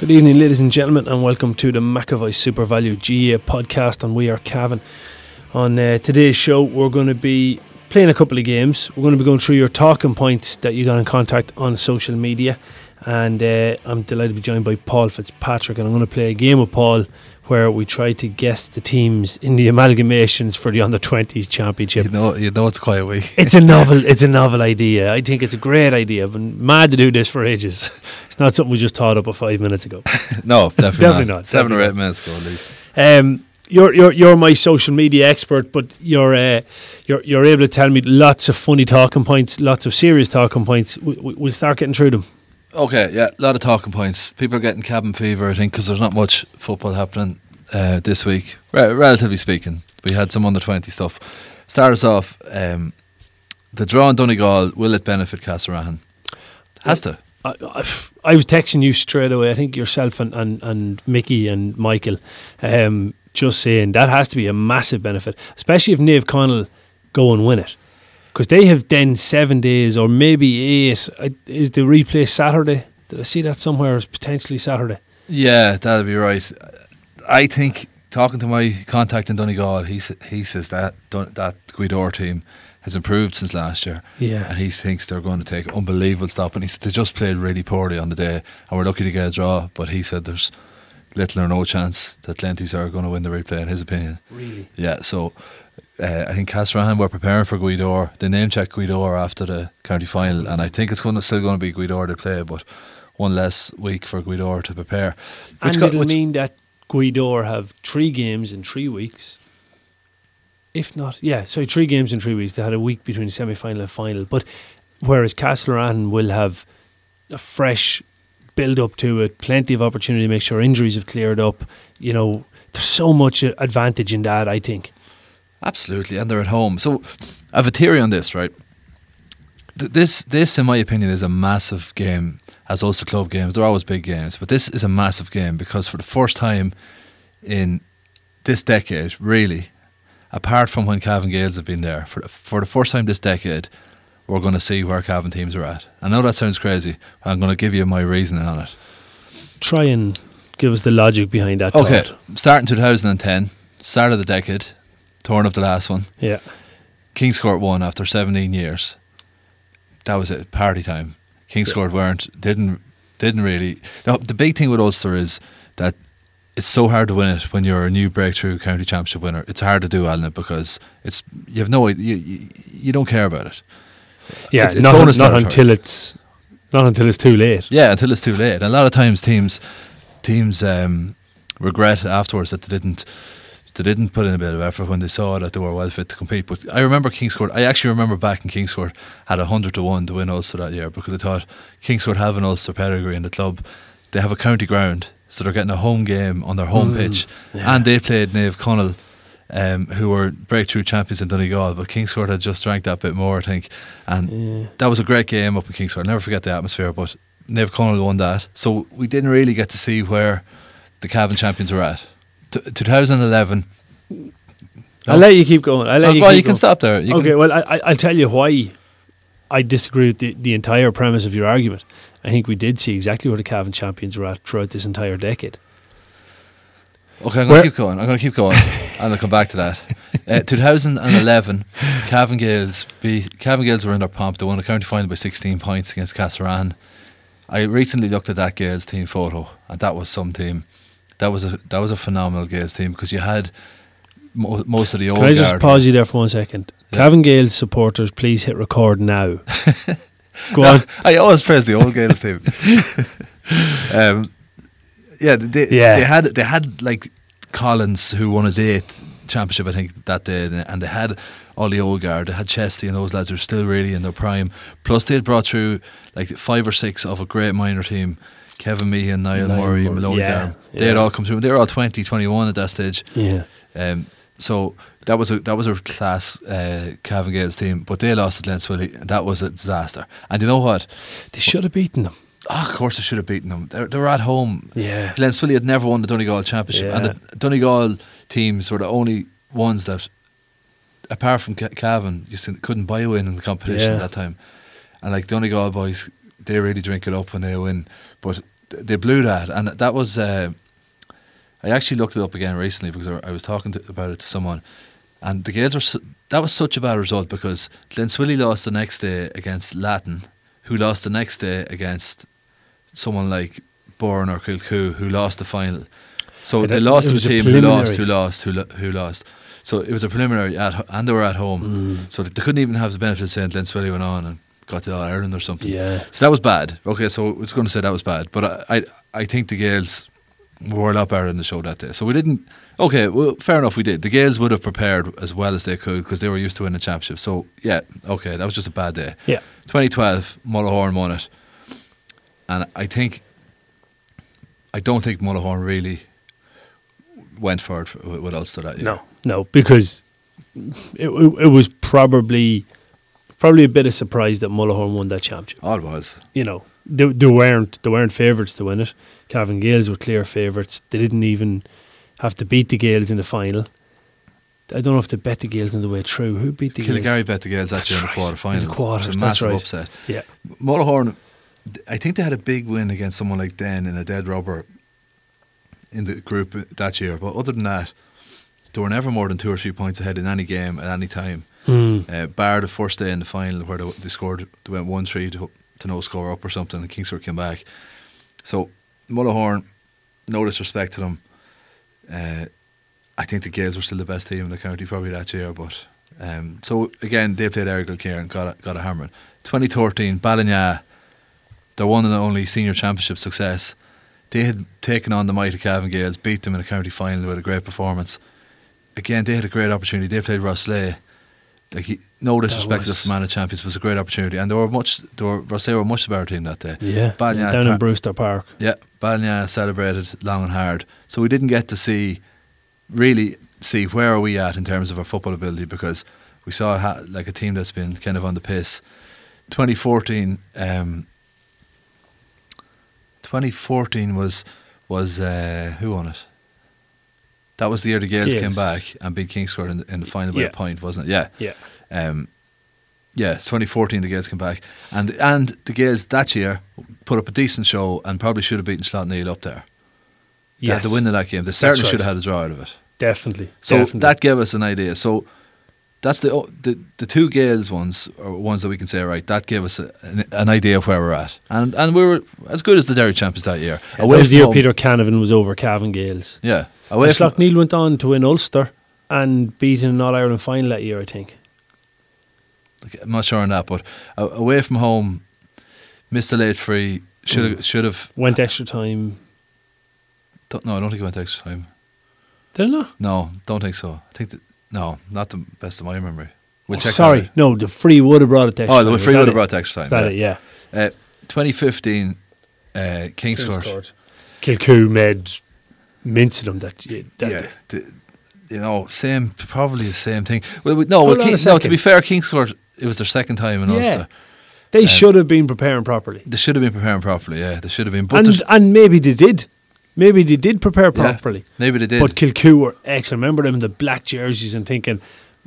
Good evening, ladies and gentlemen, and welcome to the McAvoy SuperValu GA podcast And We Are Cavan. On uh, today's show, we're going to be playing a couple of games. We're going to be going through your talking points that you got in contact on social media, and uh, I'm delighted to be joined by Paul Fitzpatrick, and I'm going to play a game with Paul where we try to guess the teams in the amalgamations for the under 20s championship. You know, you know, it's quite a week. it's a novel. It's a novel idea. I think it's a great idea. I've been mad to do this for ages. It's not something we just thought up five minutes ago. no, definitely, Definitely not. not, Seven definitely or eight minutes ago at least. Um, you're you're you're my social media expert, but you're uh, you're you're able to tell me lots of funny talking points, lots of serious talking points. We, we- we'll start getting through them. Okay, yeah, a lot of talking points. People are getting cabin fever, I think, because there's not much football happening uh, this week. Re- relatively speaking, we had some under twenty stuff. Start us off. Um, the draw in Donegal will it benefit Castlerahan? Has to. I, I, I was texting you straight away. I think yourself and, and, and Mickey and Michael, um, just saying that has to be a massive benefit, especially if Naomh Conaill go and win it, because they have then seven days or maybe eight. Is the replay Saturday? Did I see that somewhere as potentially Saturday? Yeah, that'll be right. I think talking to my contact in Donegal, he he says that that Gaoth Dobhair team has improved since last year. Yeah. and he thinks they're going to take unbelievable stop. And he said they just played really poorly on the day, and we're lucky to get a draw. But he said there's little or no chance that Glenties are going to win the replay, in his opinion. Really? Yeah, so uh, I think Castlerahan were preparing for Gaoth Dobhair. They name checked Gaoth Dobhair after the county final, and I think it's going to, still going to be Gaoth Dobhair to play, but one less week for Gaoth Dobhair to prepare. and got- it'll mean that Gaoth Dobhair have three games in three weeks. If not, yeah, sorry, three games in three weeks. They had a week between semi final and final. But whereas Castlerahan will have a fresh build up to it, plenty of opportunity to make sure injuries have cleared up. You know, there's so much advantage in that, I think. Absolutely, and they're at home. So I have a theory on this, right? Th- This, this, in my opinion, is a massive game. As also club games, they're always big games, but this is a massive game because for the first time in this decade, really, apart from when Cavan Gaels have been there, for the, for the first time this decade, we're going to see where Cavan teams are at. I know that sounds crazy. But I'm going to give you my reasoning on it. Try and give us the logic behind that. Okay, thought. starting 2010, start of the decade, turn of the last one. Yeah. Kingscourt won after 17 years. That was it, party time. Kingscourt weren't, didn't, didn't really. The, the big thing with Ulster is that it's so hard to win it when you're a new breakthrough county championship winner. It's hard to do, Alan, because it's you have no, you, you, you don't care about it. Yeah, It's- it's not, bonus not until it's not until it's too late. Yeah, until it's too late. And a lot of times teams, teams um, regret afterwards that they didn't. They didn't put in a bit of effort when they saw that they were well fit to compete. But I remember Kingscourt. I actually remember back in Kingscourt had a hundred to one to win Ulster that year because I thought Kingscourt have an Ulster pedigree in the club. They have a county ground, so they're getting a home game on their home Mm, pitch, yeah. and they played Naomh Conaill, um, who were breakthrough champions in Donegal. But Kingscourt had just drank that bit more, I think, and Yeah. that was a great game up in Kingscourt. I'll never forget the atmosphere. But Naomh Conaill won that, so we didn't really get to see where the Cavan champions were at. T- 2011. I'll let you keep going. I'll let Oh, you well, keep you can going. stop there. You okay, can- well, I, I, I'll tell you why I disagree with the, the entire premise of your argument. I think we did see exactly where the Cavan champions were at throughout this entire decade. Okay, I'm going to keep going. I'm going to keep going, and I'll come back to that. Uh, 2011, Cavan Gaels, be, Cavan Gaels were in their pomp. They won the county final by 16 points against Castlerahan. I recently looked at that Gaels team photo, and that was some team. That was a that was a phenomenal Gaels team because you had mo- most of the old Can I just guard. pause you there for one second? Yeah. Cavan Gael supporters, please hit record now. Go No, on. I always praise the old Gaels team. um, yeah, they, Yeah. they had they had like Collins who won his eighth championship, I think, that day, and they had all the old guard. They had Chesty and those lads who were still really in their prime. Plus, they had brought through like five or six of a great minor team. Kevin Meehan, Niall, Niall Murray, Murray, Maloney yeah, Darren. They had all come through. They were all 20, 21 at that stage. Yeah. Um, so that was a that was a class uh, Cavan Gaels team, but they lost to Glenswilly. and That was a disaster. And you know what? They should have beaten them. Oh, of course, they should have beaten them. They they were at home. Yeah. Glenswilly had never won the Donegal Championship, and the Donegal teams were the only ones that, apart from Ca- Cavan, you couldn't buy a win in the competition Yeah. that time. And like the Donegal boys, they really drink it up when they win, but they blew that, and that was. Uh, I actually looked it up again recently because I was talking to, about it to someone, and the Gaels were su- that was such a bad result because Glenswilly lost the next day against Latin, who lost the next day against someone like Bourne or Kilcoo, who lost the final. So Yeah, they lost it to a team who lost, who lost, who lo- who lost. So it was a preliminary, at, and they were at home. Mm. So they couldn't even have the benefit of saying Glenswilly went on and got to Ireland or something. Yeah. So that was bad. Okay, so I was going to say that was bad, but I, I, I think the Gaels were a lot better in the show that day. So we didn't. Okay, well, fair enough. We did. The Gaels would have prepared as well as they could because they were used to winning the championship. So yeah, okay, that was just a bad day. Yeah. 2012, Mullahoran won it, and I think. I don't think Mullahoran really went for it with Ulster that year. No, no, because it, it, it was probably probably a bit of surprise that Mullahoran won that championship. all it was. You know, they, they weren't they weren't favourites to win it. Cavan Gaels were clear favourites. They didn't even have to beat the Gaels in the final. I don't know if they bet the Gaels on the way through. Who beat the Kilgary Gaels? bet the Gaels That's actually in the right, quarter final. in the quarters, It a massive right. upset. Yeah, Mullahoran, I think they had a big win against someone like Denn in a dead rubber in the group that year. But other than that, they were never more than two or three points ahead in any game at any time. Hmm. Uh, bar the first day in the final where they, they scored, they went 1 3 to, to no score up or something, and Kingsford came back. So, Mullahoran, no disrespect to them. Uh, I think the Gaels were still the best team in the county probably that year, but um, so again they played Errigal Ciarán, got a, got a hammer. 2013, Ballinagh, their one and only senior championship success. They had taken on the mighty Cavan Gaels, beat them in a county final with a great performance. Again, they had a great opportunity. They played Roslea. Like he, no disrespect to the Fermanagh champions, was a great opportunity, and they were much. They were Roslea were a much better team that day. yeah. Down in Brewster Park. yeah, Ballinagh celebrated long and hard. So we didn't get to see, really see where are we at in terms of our football ability because we saw ha- like a team that's been kind of on the piss. 2014, um, 2014 was was uh, who won it? That was the year the Gaels came back and beat Kingscourt in, the- in the final by Yeah. a point, wasn't it? Yeah. Yeah. Um, yeah, 2014 the Gaels came back, and and the Gaels that year put up a decent show and probably should have beaten Slaughtneil up there. They had the win in that game. They certainly right. should have had a draw out of it. Definitely. So definitely. that gave us an idea. So that's the the the two Gaels ones are ones that we can say right. That gave us a, an, an idea of where we're at, and and we were as good as the Derry champions that year. that was the year Peter Canavan was over Cavan Gaels. yeah, away from Neil went on to win Ulster and beat in an All Ireland final that year, I think. I'm not sure on that, but uh, away from home, missed a late free. Should have should have. Went extra time. don't- No, I don't think he went extra time. Did it not? No, don't think so. I think that no, not the best of my memory. We'll Oh, check. sorry, no, the free would have brought it extra. Oh, the time. free would that have brought the extra Is time. that yeah. it? Yeah. Uh, 2015, uh, Kingscourt. Kingscourt. Kilcoo made mince of them that, y- that Yeah, the, you know, same, probably the same thing. Well, we- no, well, Hold on a King, no. To be fair, Kingscourt, it was their second time in Yeah. Ulster. they Um, should have been preparing properly. They should have been preparing properly. Yeah, they should have been. But And and maybe they did. Maybe they did prepare yeah, properly. maybe they did. But Kilcoo were excellent. Remember them in the black jerseys and thinking,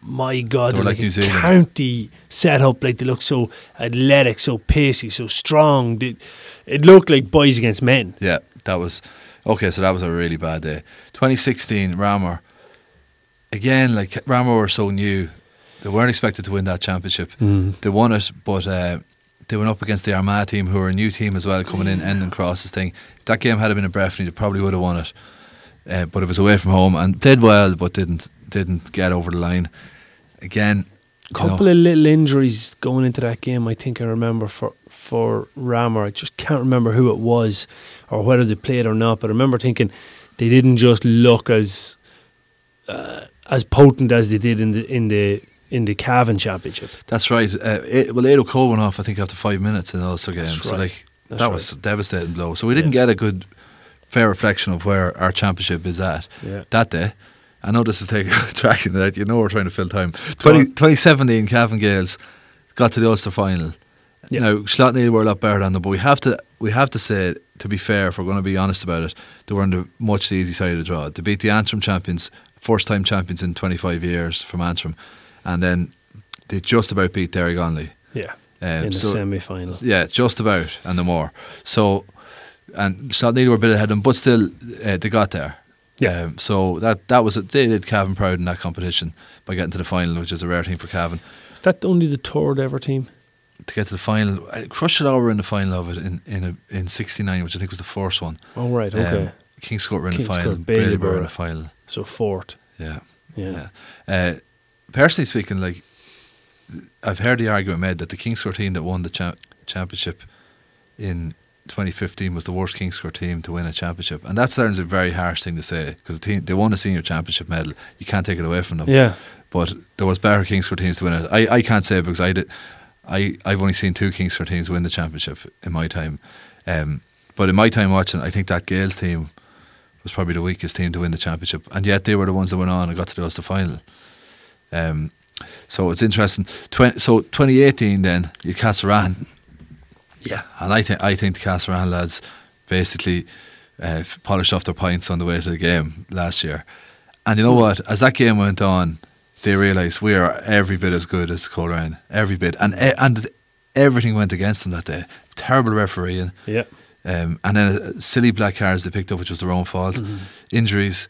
my God, They were they're like New a county set up. Like they look so athletic, so pacey, so strong. They, it looked like boys against men. Yeah, that was okay. So that was a really bad day. 2016, Ramor. Again, like Ramor were so new, they weren't expected to win that championship. Mm. They won it, but uh, they went up against the Armagh team, who were a new team as well, coming in, ending Cross's thing. That game had it been in Breffni, they probably would have won it. Uh, but it was away from home and did well, but didn't didn't get over the line. Again, you know, couple of little injuries going into that game. I think I remember for for Ramor. I just can't remember who it was or whether they played or not. But I remember thinking they didn't just look as uh, as potent as they did in the in the in the Cavan Championship. That's right. Uh, it, well, Edo Cole went off, I think, after five minutes in the Ulster game. So, like, That's that right. was a devastating blow. So, we didn't Yeah. get a good, fair reflection of where our championship is at Yeah. that day. I know this is taking tracking that. You know, we're trying to fill time. Go 20, 2017, Cavan Gaels got to the Ulster final. Yeah. Now, Slaughtneil were a lot better than them, but we have to we have to say, to be fair, if we're going to be honest about it, they were on the much the easy side of the draw. They beat the Antrim champions, first time champions in 25 years from Antrim, and then they just about beat Derrygonnelly. Yeah. Um, in the so- semi final. Yeah, just about, and the more. So, and Slaughtneil were a bit ahead of them, but still, uh, they got there. Yeah. Um, so that that was it. They did Cavan proud in that competition by getting to the final, which is a rare thing for Cavan. Is that only the third ever team? To get to the final, uh, Crush it over in the final of it in in a, in '69, which I think was the first one. Oh, right. Okay. Um, Kingscourt were in the final, Bailey were in the final. so fourth. Yeah, Yeah. yeah. Uh, personally speaking, like I've heard the argument made that the Kingscourt team that won the cha- championship in 2015 was the worst Kingscourt team to win a championship, and that sounds a very harsh thing to say because the team they won a senior championship medal. You can't take it away from them. Yeah. But there was better Kingscourt teams to win it. I, I can't say because I did. I I've only seen two Kingscourt teams win the championship in my time. Um, but in my time watching, I think that Gaels team was probably the weakest team to win the championship, and yet they were the ones that went on and got to the Ulster final. Um, so it's interesting. Twen- so 2018, then you Castlerahan, Yeah. and I think I think the Castlerahan lads basically uh, polished off their points on the way to the game last year. And you know what? As that game went on, they realised we are every bit as good as Coleraine, every bit, and and everything went against them that day. Terrible refereeing, Yeah. um, and then silly black cards they picked up, which was their own fault. Mm-hmm. Injuries,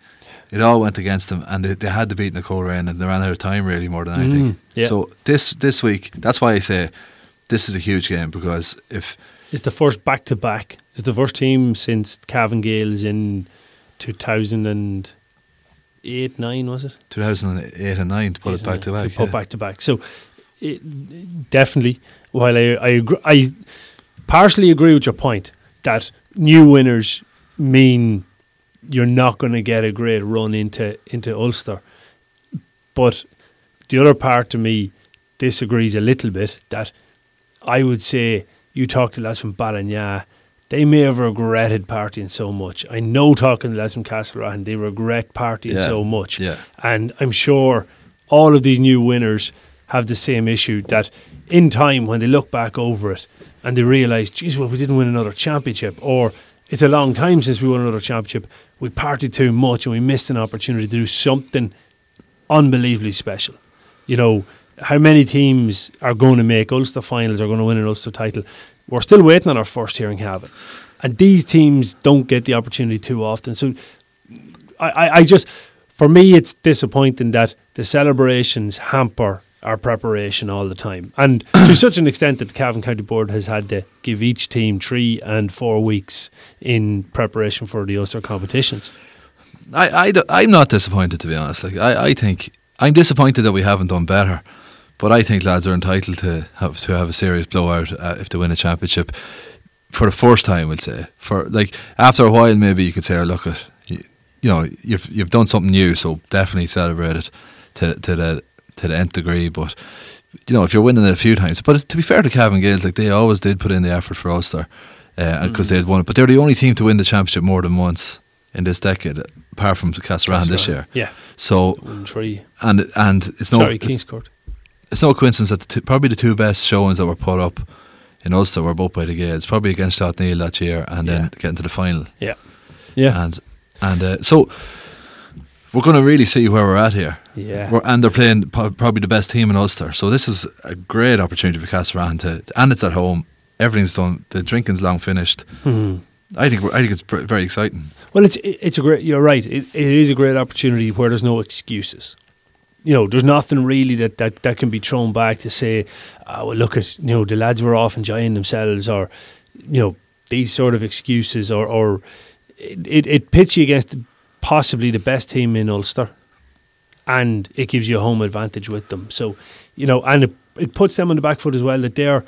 it all went against them, and they, they had to beat Nicole Rain, and they ran out of time really more than anything. Mm, yeah. So this this week, that's why I say this is a huge game because if It's the first back to back. It's the first team since Cavan Gaels in 2008 9, was it? 2008 and 9 to put it back to back. put yeah. back to back. So it, definitely, while I I, agree, I partially agree with your point that new winners mean you're not going to get a great run into into Ulster, but the other part to me disagrees a little bit that I would say you talk to lads from Ballinagh, they may have regretted partying so much. I know talking to lads from Castlerahan, they regret partying Yeah, so much. yeah. And I'm sure all of these new winners have the same issue that in time when they look back over it and they realise, geez, well, we didn't win another championship, or it's a long time since we won another championship. We partied too much and we missed an opportunity to do something unbelievably special. You know, how many teams are going to make Ulster finals, are going to win an Ulster title? We're still waiting on our first here in Cavan. And these teams don't get the opportunity too often. So I, I, I just, for me, it's disappointing that the celebrations hamper our preparation all the time. And to such an extent that the Cavan County Board has had to give each team three and four weeks in preparation for the Ulster competitions. I, I, I'm not disappointed to be honest. Like I, I think I'm disappointed that we haven't done better, but I think lads are entitled to have to have a serious blowout uh, if they win a championship for the first time. We'll say for like after a while, maybe you could say, oh, "Look at you, you know you've you've done something new, so definitely celebrate it to to the to the nth degree." But you know if you're winning it a few times, but to be fair to Cavan Gaels, like they always did put in the effort for Ulster because they had won it, but they're the only team to win the championship more than once in this decade, apart from Castlerahan this year. Yeah. So three. and and it's not. Sorry, it's, Kingscourt. It's no coincidence that the two, probably the two best showings that were put up in Ulster were both by the Gaels, probably against Slaughtneil that year, and Yeah. then getting to the final. Yeah. Yeah. And and uh, so we're going to really see where we're at here. Yeah. We're, and they're playing po- probably the best team in Ulster. So this is a great opportunity for Castlerahan to, and it's at home. Everything's done. The drinking's long finished. Mhm. I think I think it's pr- very exciting. Well, it's it's a great. You're right. It, it is a great opportunity where there's no excuses. You know, there's nothing really that, that, that can be thrown back to say, oh, well, look at you know the lads were off enjoying themselves, or you know these sort of excuses, or or it, it, it pits you against possibly the best team in Ulster, and it gives you a home advantage with them. So, you know, and it, it puts them on the back foot as well that they're,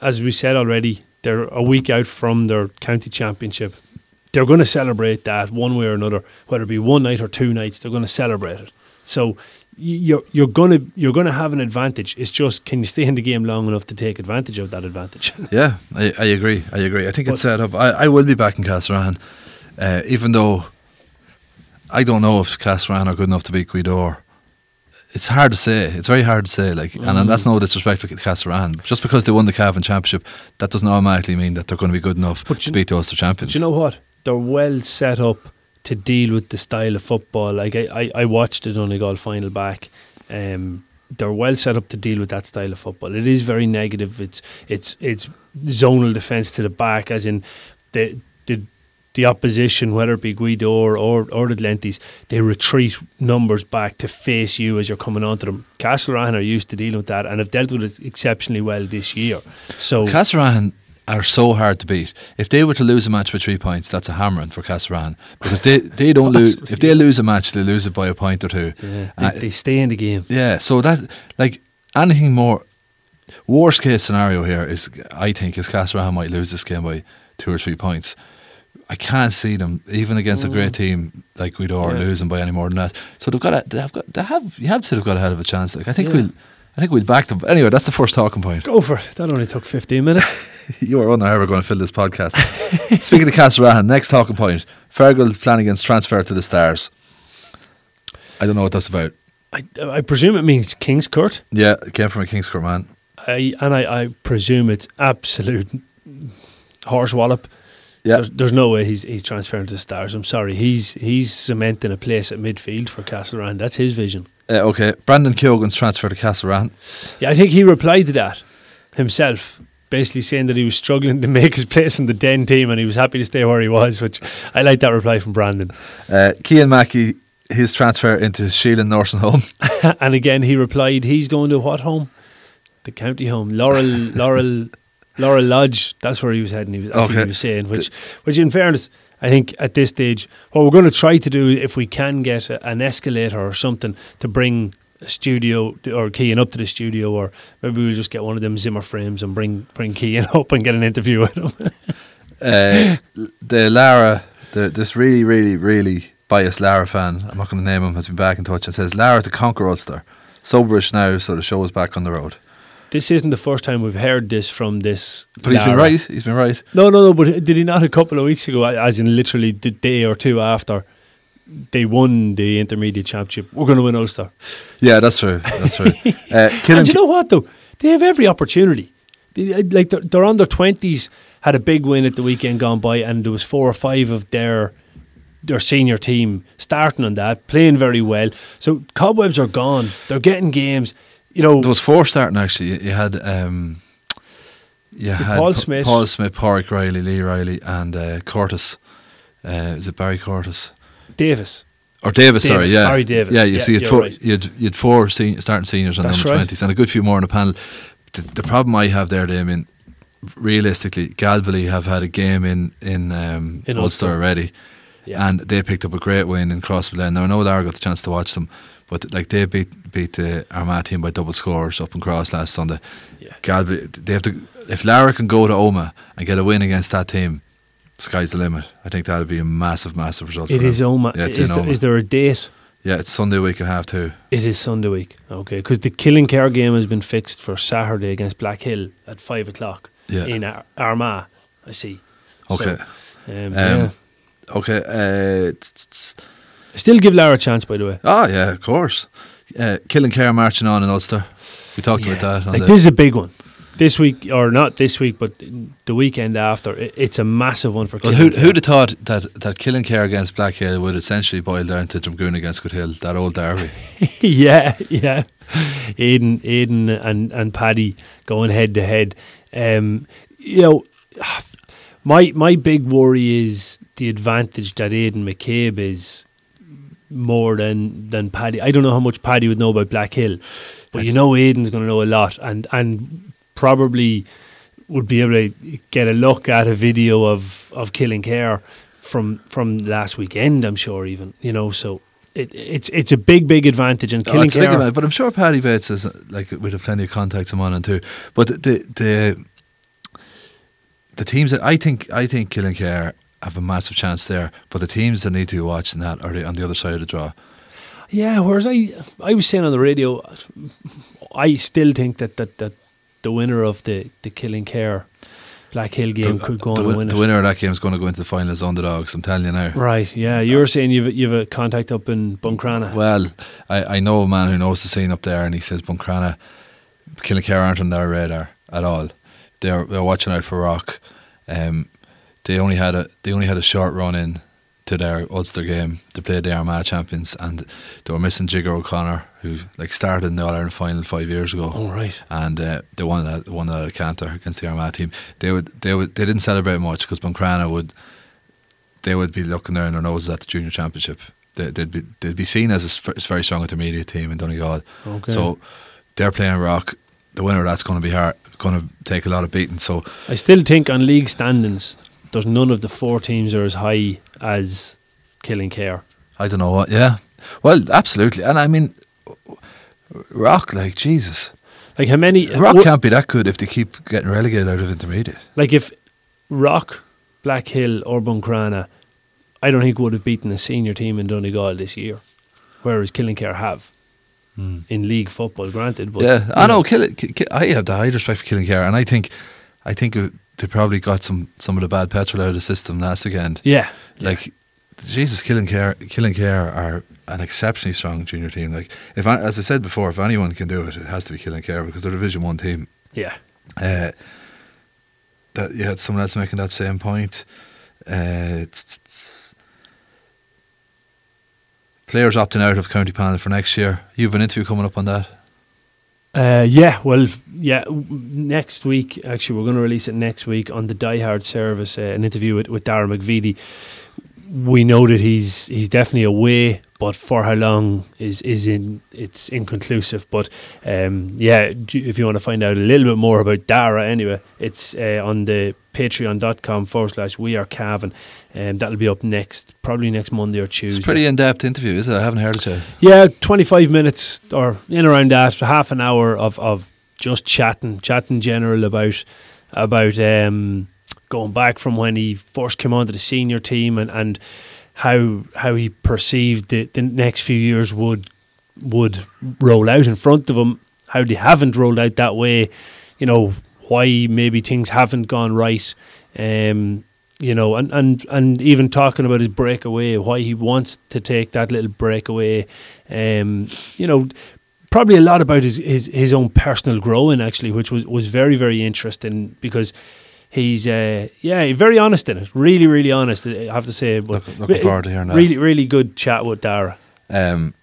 as we said already, they're a week out from their county championship. They're going to celebrate that one way or another, whether it be one night or two nights. They're going to celebrate it. So, you're you're gonna you're gonna have an advantage. It's just can you stay in the game long enough to take advantage of that advantage? Yeah, I, I agree. I agree. I think But- it's set up. I, I will be back in Castlerahan, uh, even though I don't know if Castlerahan are good enough to beat Gaoth Dobhair. It's hard to say. It's very hard to say. Like, and, and that's no disrespect to Castlerahan. Just because they won the Cavan Championship, that doesn't automatically mean that they're going to be good enough But to beat the Ulster champions. Do you know what? They're well set up to deal with the style of football. Like I, I, I watched the Donegal final back. Um, they're well set up to deal with that style of football. It is very negative. It's it's it's zonal defence to the back, as in the the the opposition, whether it be Gaoth Dobhair or or, or the Glenties, they retreat numbers back to face you as you're coming onto them. Castlerahan are used to dealing with that and have dealt with it exceptionally well this year. So Castlerahan are so hard to beat. If they were to lose a match by three points, that's a hammering for Castlerahan because they, they don't lose. If they lose a match, they lose it by a point or two. yeah, they, Uh, they stay in the game. Yeah, so that like anything more worst case scenario here is I think is Castlerahan might lose this game by two or three points. I can't see them even against a great team like Gaoth Dobhair Mm. Yeah. losing by any more than that. So they've got a, they've got they have you have to say they've got a hell of a chance. Like I think Yeah. we'll I think we'll back them. Anyway, that's the first talking point. Go for it. That only took 15 minutes. you were wondering how we're going to fill this podcast. Speaking of Castlerahan, next talking point: Fergal Flanagan's transfer to the Stars. I don't know what that's about. I, I presume it means Kingscourt. Yeah, it came from a Kingscourt man. I, and I, I presume it's absolute horse wallop. Yeah, There's, there's no way he's he's transferring to the Stars. I'm sorry. He's he's cementing a place at midfield for Castlerahan. That's his vision. Uh, okay, Brandon Keogan's transfer to Castlerahan. Yeah, I think he replied to that himself, basically saying that he was struggling to make his place in the Denn team and he was happy to stay where he was, which I like that reply from Brandon. Uh, Kean Mackey, his transfer into Sheelan Norson Home. and again, he replied, he's going to what home? The county home, Laurel, Laurel, Laurel Lodge. That's where he was heading. He was, Okay. he was saying, which, which, in fairness, I think at this stage, what we're going to try to do, if we can get a, an escalator or something to bring studio or Kean up to the studio, or maybe we'll just get one of them Zimmer frames and bring bring Kean up and get an interview with him. Uh, the Laragh, the, this really, really, really biased Laragh fan, I'm not going to name him, has been back in touch and says, Laragh to conquer Ulster. Soberish now, so the show is back on the road. This isn't the first time we've heard this from this. But he's been right. He's been right. No, no, no. But did he not a couple of weeks ago, as in literally the day or two after they won the intermediate championship, we're going to win Ulster. Yeah, that's true. That's true. uh, and you know what though? They have every opportunity. They- uh, Like their, their under twenties had a big win at the weekend gone by, and there was four or five of their their senior team starting on that, playing very well. So cobwebs are gone. They're getting games. You know, there was four starting actually. You, had um, you had Paul Smith. Paul Smith, Porrick Riley, Lee Riley, and uh, Curtis. Uh, is it Barry Curtis Davis. or Davis? sorry, yeah, Barry Davis. Yeah, you Yeah, see, you'd four, right. you'd you'd four starting seniors on That's number right. twenties, and a good few more on the panel. The, the problem I have there, Damien, realistically, Galbally have had a game in in, um, In Ulster Ulster. already. Yeah. and they picked up a great win in Crossmaglen. Now I know Laragh got the chance to watch them, but like they beat beat the Armagh team by double scores up in Cross last Sunday. Yeah. Galway, they have to. If Laragh can go to Omagh and get a win against that team, sky's the limit. I think that would be a massive, massive result. It for is. Omagh. Yeah, it's is, in there, Omagh. is there a date? Yeah, it's Sunday week and a half too. It is Sunday week. Okay, because the Killinkere game has been fixed for Saturday against Black Hill at five o'clock Yeah. in Ar- Armagh. I see. Okay. So, um, Um, yeah. Okay. Uh. Still give Laragh a chance, by the way. oh yeah, of course. Uh, Killinkere marching on in Ulster. We talked Yeah. about that. Like this is a big one. This week, or not this week, but the weekend after, it, it's a massive one for. Well, Killing who Care. who'd have thought that that Killinkere against Black Hill would essentially boil down to Drumgoon against Good Hill, that old derby. yeah, yeah. Aiden, Aiden, and and Paddy going head to head. Um, you know, my my big worry is the advantage that Aiden McCabe is more than than Paddy. I don't know how much Paddy would know about Black Hill, but you know Aiden's going to know a lot, and and probably would be able to get a look at a video of of Killinkere from from last weekend. I'm sure even you know so. It, it's it's a big big advantage and Oh, killing it's a big care. amount, but I'm sure Paddy Bates is like we'd have plenty of contacts him on and too. But the the the teams that I think I think Killinkere have a massive chance there, but the teams that need to be watching that are on the other side of the draw. Yeah, whereas I I was saying on the radio, I still think that that, that the winner of the the Killinkere Black Hill game the, could go the, on and win the winner of that game is going to go into the final as underdogs. I'm telling you now. Right, yeah. You were saying you've you've a contact up in Buncrana. Well, I, I know a man who knows the scene up there, and he says Buncrana, Killing Care aren't on their radar at all. They're they're watching out for Rock. Um, they only had a they only had a short run in to their Ulster game. They played the Armagh champions, and they were missing Jigger O'Connor, who like started in the All Ireland final five years ago. oh right. and uh, they won that won that at Cantor against the Armagh team. They would they would they didn't celebrate much because Buncrana would they would be looking down their noses at the junior championship. They, they'd be they'd be seen as a very strong intermediate team in Donegal. Okay. So they're playing rock. The winner of that's going to be hard, going to take a lot of beating. So I still think on league standings, there's none of the four teams are as high as Killinkere. I don't know what. Yeah, well, absolutely. And I mean, rock like Jesus. Like how many? Rock can't be that good if they keep getting relegated out of intermediate. Like if Rock, Black Hill, or Buncrana, I don't think would have beaten a senior team in Donegal this year, whereas Killinkere have hmm. in league football. Granted, but yeah, I know. Kill, ki- ki- I have the highest respect for Killinkere, and I think, I think they probably got some some of the bad petrol out of the system last weekend. Yeah, Like, Jesus, Killinkere, Killing Care are an exceptionally strong junior team. Like, if I, as I said before, if anyone can do it, it has to be Killinkere because they're a Division One team. yeah. Uh, that you had someone else making that same point. Uh, it's, it's players opting out of county panel for next year. You have an interview coming up on that. Uh, yeah, well, yeah. Next week, actually, we're going to release it next week on the Die Hard service. Uh, an interview with, with Dara McVeety. We know that he's he's definitely away, but for how long is is in it's inconclusive. But um, yeah, if you want to find out a little bit more about Dara, anyway, it's uh, on the patreon.com forward slash we are Cavan, and that'll be up next, probably next Monday or Tuesday. It's a pretty in depth interview, is it? I haven't heard it yet. Yeah, 25 minutes or in around that, half an hour of, of just chatting, chatting general about about um, going back from when he first came onto the senior team and, and how how he perceived the, the next few years would would roll out in front of him, how they haven't rolled out that way, you know, why maybe things haven't gone right. Um, you know, and, and, and even talking about his breakaway, why he wants to take that little breakaway. Um, you know, probably a lot about his, his, his own personal growing actually, which was, was very, very interesting because he's uh, yeah, very honest in it. Really, really honest, I have to say. But Look- looking forward to hearing that. Really, really good chat with Dara. Um,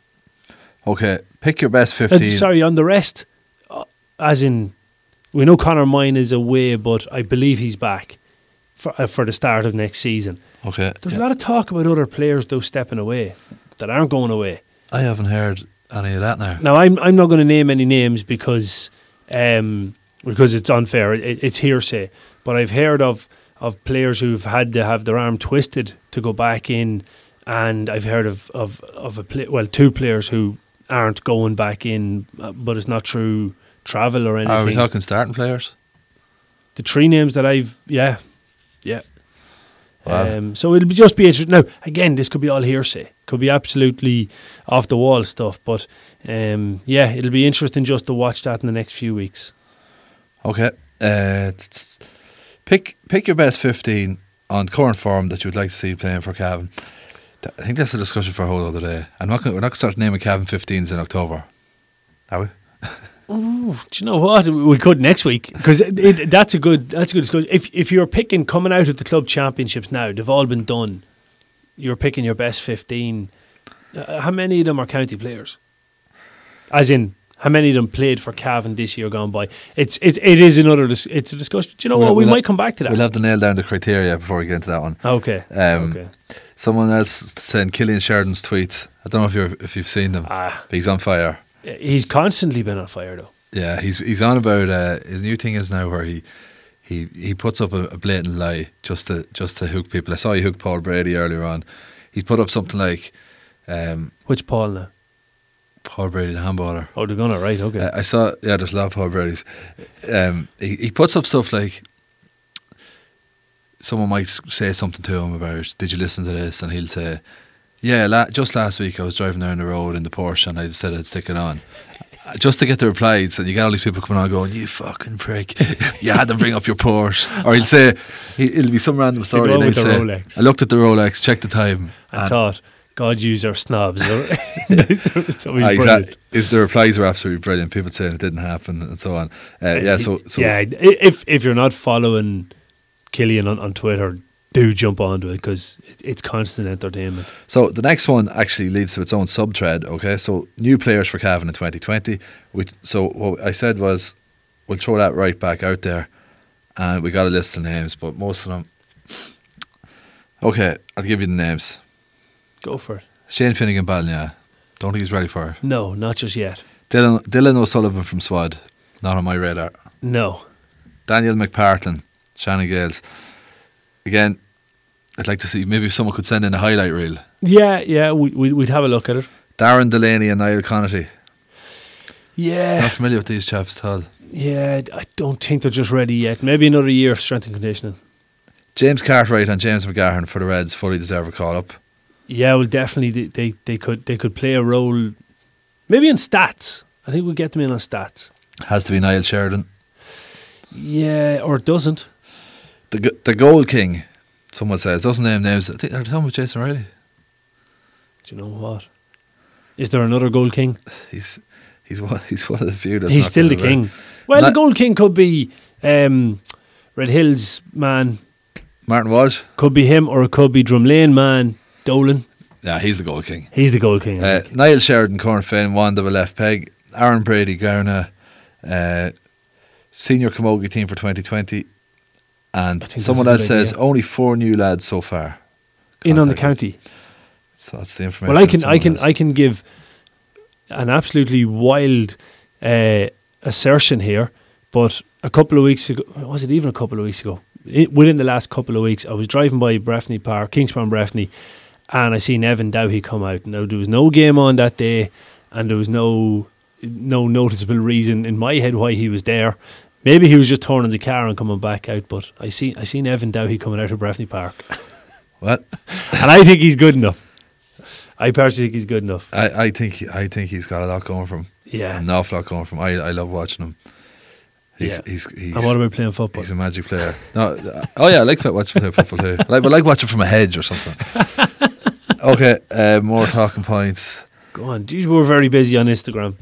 okay, pick your best Uh, 15. sorry, on the rest, uh, as in, we know Connor Mine is away, but I believe he's back for uh, for the start of next season. Okay. There's yeah. a lot of talk about other players though stepping away that aren't going away. I haven't heard any of that now. Now I'm I'm not going to name any names because um because it's unfair. It, it's hearsay. But I've heard of of players who've had to have their arm twisted to go back in, and I've heard of of of a play, well two players who aren't going back in, uh, but it's not through travel or anything. Are we talking starting players? the three names that I've yeah yeah. Wow. Um, so it'll be just be interesting. Now, again, this could be all hearsay. Could be absolutely off the wall stuff. But um, yeah, it'll be interesting just to watch that in the next few weeks. Okay. Uh, t- t- pick pick your best 15 on current form that you would like to see playing for Cavan. I think that's a discussion for a whole other day. I'm not gonna, we're not going to start naming Cavan 15s in October. Are we? Ooh, do you know what? We could next week because that's a good that's a good discussion. If if you're picking coming out of the club championships now, they've all been done. You're picking your best fifteen. Uh, how many of them are county players? As in, how many of them played for Cavan this year gone by? It's it, it is another dis- it's a discussion. Do you know We'll- what? We we'll might come back to that. We'll have to nail down the criteria before we get into that one. okay. Um, okay. Someone else saying Killian Sheridan's tweets. I don't know if you're if you've seen them. Ah, But he's on fire. he's constantly been on fire though. Yeah, he's he's on about uh, his new thing is now where he he he puts up a, a blatant lie just to just to hook people. I saw you hook Paul Brady earlier on. He put up something like um, Which Paul now? Paul Brady the handballer. Oh, they're gonna right. Okay. I, I saw yeah, there's a lot of Paul Brady's. Um, he he puts up stuff like someone might say something to him about did you listen to this and he'll say Yeah, la- just last week I was driving down the road in the Porsche and I said I'd stick it on. Uh, Just to get the replies, and you get all these people coming on going, "You fucking prick! you had to bring up your Porsche." Or he'll say, he- "It'll be some random story." and he'll say, Rolex. "I looked at the Rolex, checked the time." I and- thought, God, use our snobs. That was brilliant. exactly. Is the replies were absolutely brilliant. People saying it didn't happen and so on. Uh, yeah, so so yeah, if if you're not following Killian on, on Twitter, do jump onto it because it, it's constant entertainment. So the next one actually leads to its own sub thread. Okay, so new players for Cavan in 2020. We, so what I said was we'll throw that right back out there, and we got a list of names, but most of them. Okay, I'll give you the names. Go for it. Shane Finnegan Ballinagh. Don't think he's ready for it. No, not just yet. Dylan Dylan O'Sullivan from Swad. Not on my radar. No. Daniel McPartlin, Shannon Gaels. Again, I'd like to see maybe if someone could send in a highlight reel. Yeah, yeah, we, we, we'd have a look at it. Darren Delaney and Niall Connaughty. Yeah, Not familiar with these chaps at all. yeah, I don't think they're just ready yet. Maybe another year of strength and conditioning. James Cartwright and James McGahern for the Reds fully deserve a call up. Yeah, well, definitely they, they, they could they could play a role, maybe in stats. I think we'll get them in on stats. Has to be Niall Sheridan. Yeah, or it doesn't. The the goal king, someone says, doesn't name names. I think they're talking about Jason Riley. Do you know what? Is there another goal king? He's he's one he's one of the few that's He's still the gonna king. Well, Not- the goal king could be um, Red Hills man, Martin Walsh. could be him, or it could be Drumlane man, Dolan. Yeah, he's the goal king. He's the goal king. Uh. Niall Sheridan, Corn Finn, Wanda with left peg. Aaron Brady, Garna, uh, senior Camogie team for 2020. And someone else says idea. only four new lads so far. in on the county. So that's the information. Well, I can, I can, has. I can give an absolutely wild uh, assertion here. But a couple of weeks ago, was it even a couple of weeks ago? i within the last couple of weeks, I was driving by Breffni Park, Kingspan Breffni, and I seen Evan Dowhy come out. Now there was no game on that day, and there was no no noticeable reason in my head why he was there. Maybe he was just turning the car and coming back out. But I seen I seen Evan Dowhy coming out of Breffni Park, What? and I think he's good enough. I personally think he's good enough. I, I think I think he's got a lot going from. Yeah. An awful lot going from. I I love watching him. He's Yeah. he's he's, and what about playing football? he's a magic player. No, oh yeah, I like watching play football too. Like, but I like watching from a hedge or something. okay, uh, more talking points. Go on. Geez, we're very busy on Instagram.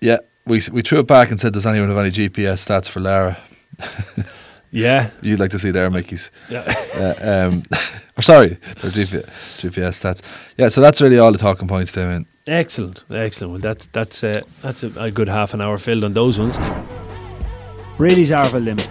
Yeah, we we threw it back and said, "Does anyone have any GPS stats for Laragh?" Yeah. You'd like to see their Mickeys. Yeah. Uh, um, or sorry, their GPS, GPS stats. Yeah, so that's really all the talking points, Damien. excellent. Excellent. Well, that's that's uh, that's a, a good half an hour filled on those ones. Brady's Arva Limited,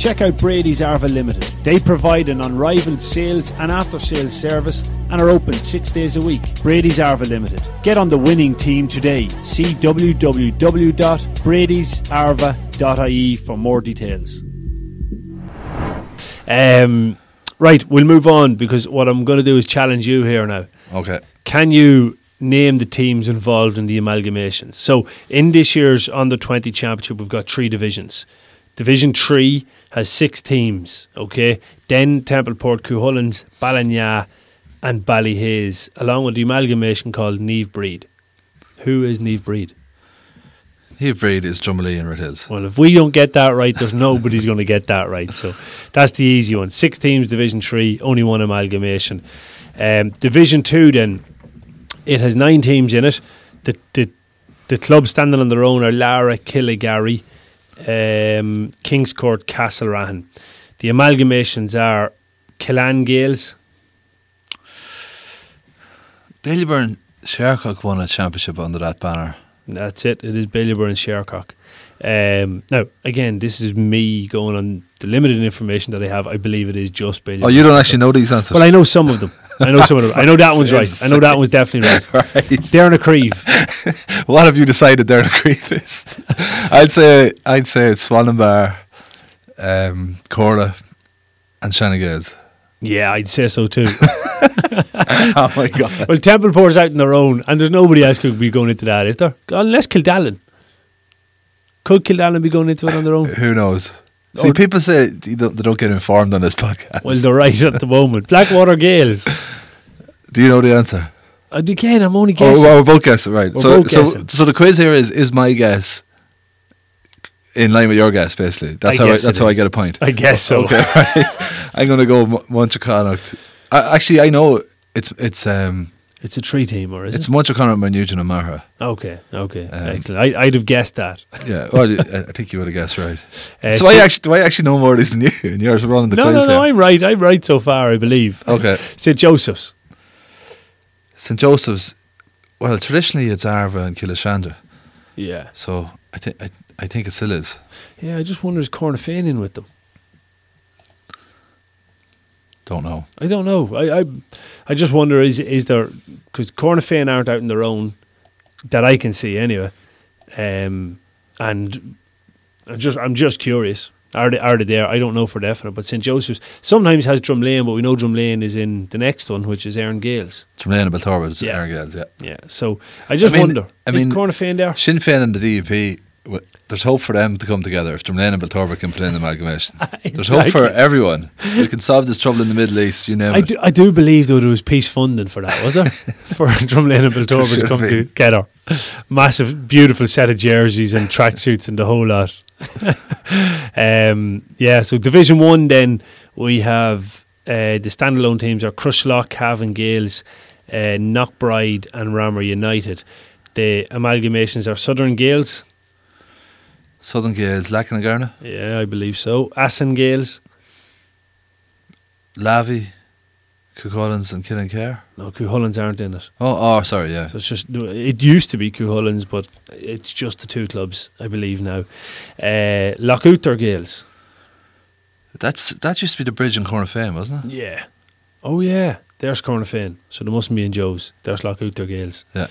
check out Brady's Arva Limited. They provide an unrivaled sales and after sales service and are open six days a week. Brady's Arva Limited. Get on the winning team today. See www.bradysarva.ie for more details. Um, right, we'll move on because what I'm going to do is challenge you here now Okay. can you name the teams involved in the amalgamations? So in this year's under 20 championship, we've got three divisions. Division 3 has six teams, okay? Then Templeport, Cuhullins, Ballinagh, and Ballyhaise, along with the amalgamation called Neve Breed. Who is Neve Breed? Heave Breed is Drumlane and Red Hills. Well, if we don't get that right, there's nobody's going to get that right. So that's the easy one. Six teams, Division Three, only one amalgamation. Um, Division Two, then it has nine teams in it. The the the clubs standing on their own are Laragh, Killygarry, um, Kingscourt, Castlerahan. The amalgamations are Killan Gaels, Bailyburn Shercock won a championship under that banner. That's it. It is Bailyburn and Shercock. Um, now, again, this is me going on the limited information that I have. I believe it is just Bailyburn. Oh, you don't actually know these answers? Well, I know some of them. I know some of them. I know that one's right. I know that one's definitely right. right. Darren Creve. What have you decided Darren Creef is? I'd say I'd say it's Swanlinbar, um, Corla, and Shannon Gaels. Yeah, I'd say so too. oh my god! well, Templeport's out on their own, and there's nobody else could be going into that, is there? Unless Kildallan. Could Kildallan be going into it on their own? Who knows? See, people say they don't, they don't get informed on this podcast. Well, they're right at the moment. Blackwater Gaels. Do you know the answer? And again, I'm only Oh, guessing. well, we're both guessing, right? We're so, so, guessing. so the quiz here is: is my guess in line with your guess? Basically, that's I how I, that's how I get a point. I guess so. Okay, right. I'm gonna go Mo- Munterconnaught. I, actually, I know it's it's um It's a three teamer, is it it's it? Munterconnaught, Nugent, and Maher. Okay, okay, Um, excellent. I, I'd have guessed that. Yeah, well, I think you would have guessed right. Uh, so I actually do I actually know more of this than you, and yours running the no, quiz no, no. here. I'm right. I'm right so far. I believe. Okay, St Joseph's. St Joseph's. Well, traditionally it's Arva and Killeshandra, Yeah, so I think I, I think it still is. yeah. I just wonder is Cornafean in with them. Don't know. I don't know. I I, I just wonder is is there because Cornafean aren't out on their own that I can see anyway, um, and I'm just I'm just curious. Are they are they there? I don't know for definite, but St Joseph's sometimes has Drumlane, but we know Drumlane is in the next one, which is Aaron Gaels. It's from Lane Belturbet, it's Yeah. Aaron Gaels, yeah. Yeah, so I just I mean- wonder. I is mean- Cornafean there? Sinn Féin and the DUP, w- there's hope for them to come together if Drumlane and Belturbet can put in the amalgamation. There's hope for everyone. We can solve this trouble in the Middle East, you name I it. do, I do believe though there was peace funding for that, was there? for Drumlane and Belturbet to come be. together. Massive, beautiful set of jerseys and tracksuits and the whole lot. um, yeah, so Division One then we have uh, the standalone teams are Crosserlough, Cavan Gaels, uh, Knockbride and Ramor United. The amalgamations are Southern Gaels, Southern Gaels, Lackanagarna, yeah, I believe so. Assan Gaels, Lavi, Cucullins and Killinkere. no, Cuhullins aren't in it. Oh, oh, sorry, yeah. So it's just it used to be Cuhullins, but it's just the two clubs, I believe now. Uh, Lochouter Gaels. That's That used to be the bridge in Cornafean, wasn't it? Yeah. Oh yeah. There's Cornafean. So there mustn't be in Joe's. There's Lochouter Gaels. Yeah.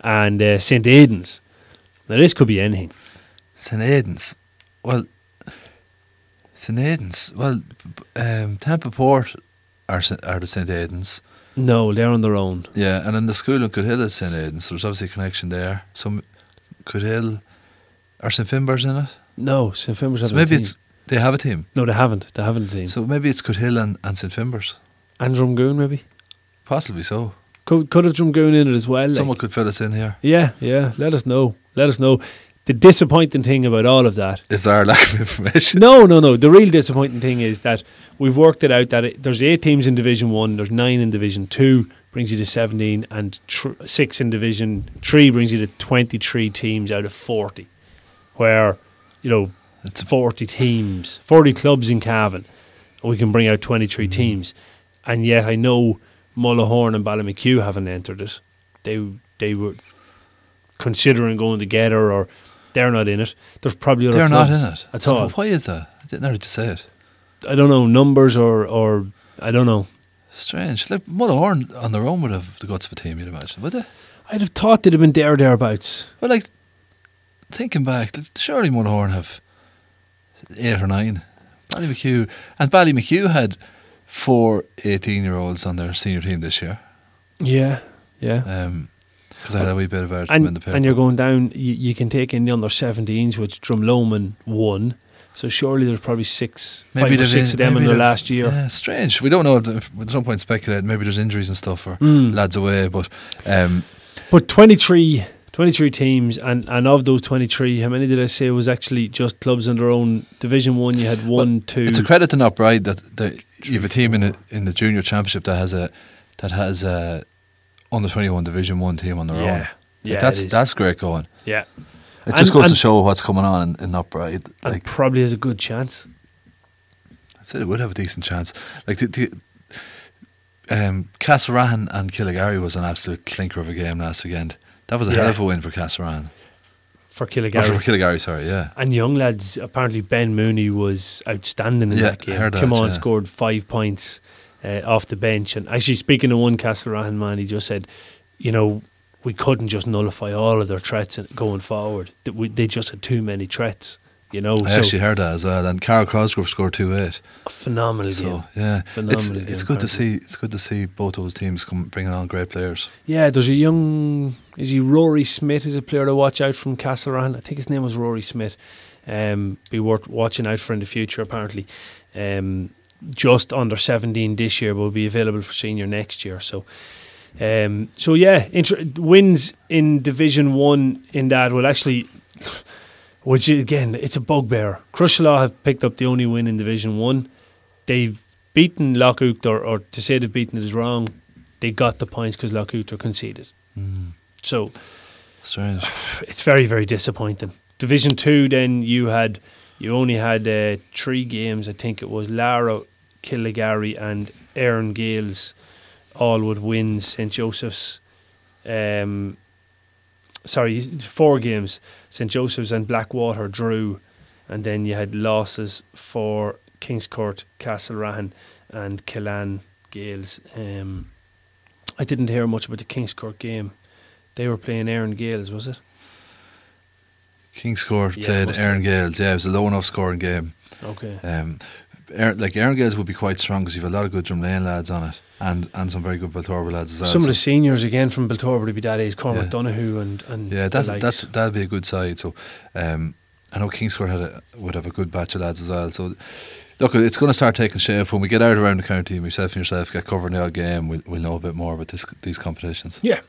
And uh, St Aidan's. Now this could be anything. St Aidan's. Well, St Aidan's. Well, um, Templeport are, are the St Aidan's. No, they're on their own. Yeah, and then the school in Cootehill is St Aidan's, so there's obviously a connection there. So m- Cootehill, are St Finbar's in it? No, St Finbar's have So a maybe it's they have a team. No, they haven't. They haven't a team. So maybe it's Cootehill and, and St Finbar's. and Drumgoon maybe. Possibly so. Could could have Drumgoon in it as well. like. Someone could fill us in here. Yeah, yeah. Let us know. Let us know. The disappointing thing about all of that Is our lack of information? No, no, no. The real disappointing thing is that we've worked it out that it, there's eight teams in Division One, there's nine in Division Two, brings you to seventeen, and tr- six in Division Three brings you to twenty-three teams out of forty. Where, you know, It's forty teams, forty clubs in Cavan, and we can bring out twenty-three Mm-hmm. teams, and yet I know Mullahoran and Ballymachugh haven't entered it. They they were considering going together, or they're not in it. There's probably other they're not in it at So all. why is that? I didn't know how to say it. I don't know numbers or or I don't know. Strange. Like Mullahoran on their own would have the guts of a team, you'd imagine, would they? I'd have thought they'd have been there thereabouts. Well, like thinking back, surely Mullahoran have eight or nine. Ballymachugh and Ballymachugh had four 18 year olds on their senior team this year. Yeah, yeah. Um, Because I had a wee bit about them in And the paper. and you're going down. You, you can take in the under 17s, which Drumlumman won. So surely there's probably six, five or six in- of them in the last year. Yeah, strange. We don't know. If, there's no point speculate. Maybe there's injuries and stuff or Mm. lads away. But um, But 23, 23 teams, and, and of those 23, how many did I say was actually just clubs in their own Division One? You had one, two. it's a credit to Knockbride that, that you have a team in a, in the junior championship that has a that has a under 21 Division One team on their own. yeah, Like, yeah. that's that's great going. yeah. It And- just goes to show what's coming on in, in Knockbride. And Like probably has a good chance. I said, it would have a decent chance. Like the, the um, and Killygarry was an absolute clinker of a game last weekend. That was a hell of a win for Castlerahan. For Or Killygarry. for Killygarry, sorry, yeah. And young lads, apparently Ben Mooney was outstanding in Yeah, that game. that, Come on, yeah. scored five points uh, off the bench. And actually, speaking to one Castlerahan man, he just said, you know, we couldn't just nullify all of their threats going forward. That we, they just had too many threats. You know, I so actually heard that as well. And Carl Cosgrove scored two eight. phenomenal So game. yeah, it's, Phenomenal it's game, good to see. It's good to see both those teams come bringing on great players. Yeah, there's a young. Is he Rory Smith? Is a player to watch out from Castlerahan. I think his name was Rory Smith. Um, be worth watching out for in the future. Apparently, um, just under 17 this year, will be available for senior next year. So, um, so yeah, inter- wins in Division One in that will actually, which again, it's a bugbear. Crosserlough have picked up the only win in Division One. They've beaten Lockhook, or, or to say they've beaten it is wrong. They got the points because Lockhook conceded. So Strange. it's very very disappointing. Division two, then you had you only had uh, three games. I think it was Laragh, Killygarry, and Aaron Gaels, all would win St Joseph's. Um, sorry, four games. St Joseph's and Blackwater drew, and then you had losses for Kingscourt, Castlerahan, and Killan Gaels. Um, I didn't hear much about the Kingscourt game. They were playing Aaron Gaels, was it? Kingscourt Yeah, played Aaron. Gaels. Yeah, it was a low enough scoring game. Okay. Um, Aaron, like Aaron Gaels would be quite strong because you've a lot of good Drumlane lads on it, and and some very good Beltorba lads as well. Some of the seniors again from Belturbet to be that age, Cormac Yeah. Donahue and and Yeah, that's that's that'd be a good side. So, um, I know Kingscourt had a, would have a good batch of lads as well. So, look, it's going to start taking shape when we get out around the county. Myself and yourself get covering the odd game. We'll, we'll know a bit more about this, these competitions. Yeah,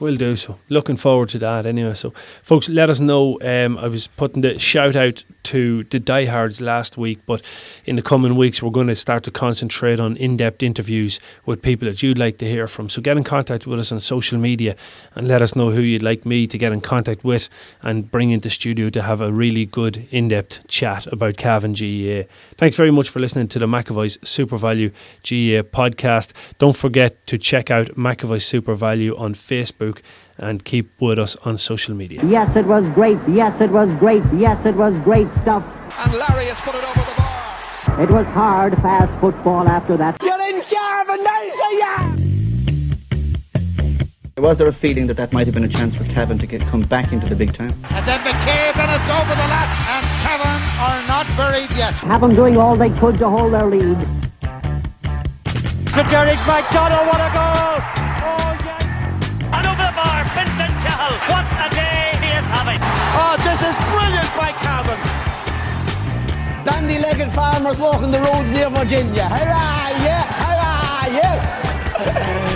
we'll do so. Looking forward to that anyway. So, folks, let us know. Um, I was putting the shout out to the diehards last week, but in the coming weeks, we're going to start to concentrate on in depth interviews with people that you'd like to hear from. So, get in contact with us on social media and let us know who you'd like me to get in contact with and bring into studio to have a really good in depth chat about Cavan GAA. Thanks very much for listening to the McAvoy's Super Value GAA podcast. Don't forget to check out McAvoy's SuperValu on Facebook and keep with us on social media. Yes, it was great. Yes, it was great. Yes, it was great stuff. And Larry has put it over the bar. It was hard, fast football after that. You're in Cavan, yeah! Was there a feeling that that might have been a chance for Cavan to get come back into the big time? And then McCabe and it's over the lap. And Cavan are not buried yet. Have them doing all they could to hold their lead. To Derek McDonald, what a goal! What a day he is having. Oh, this is brilliant by Cavan. Dandy-legged farmers walking the roads near Virginia. Hurrah, yeah! Hurrah, yeah!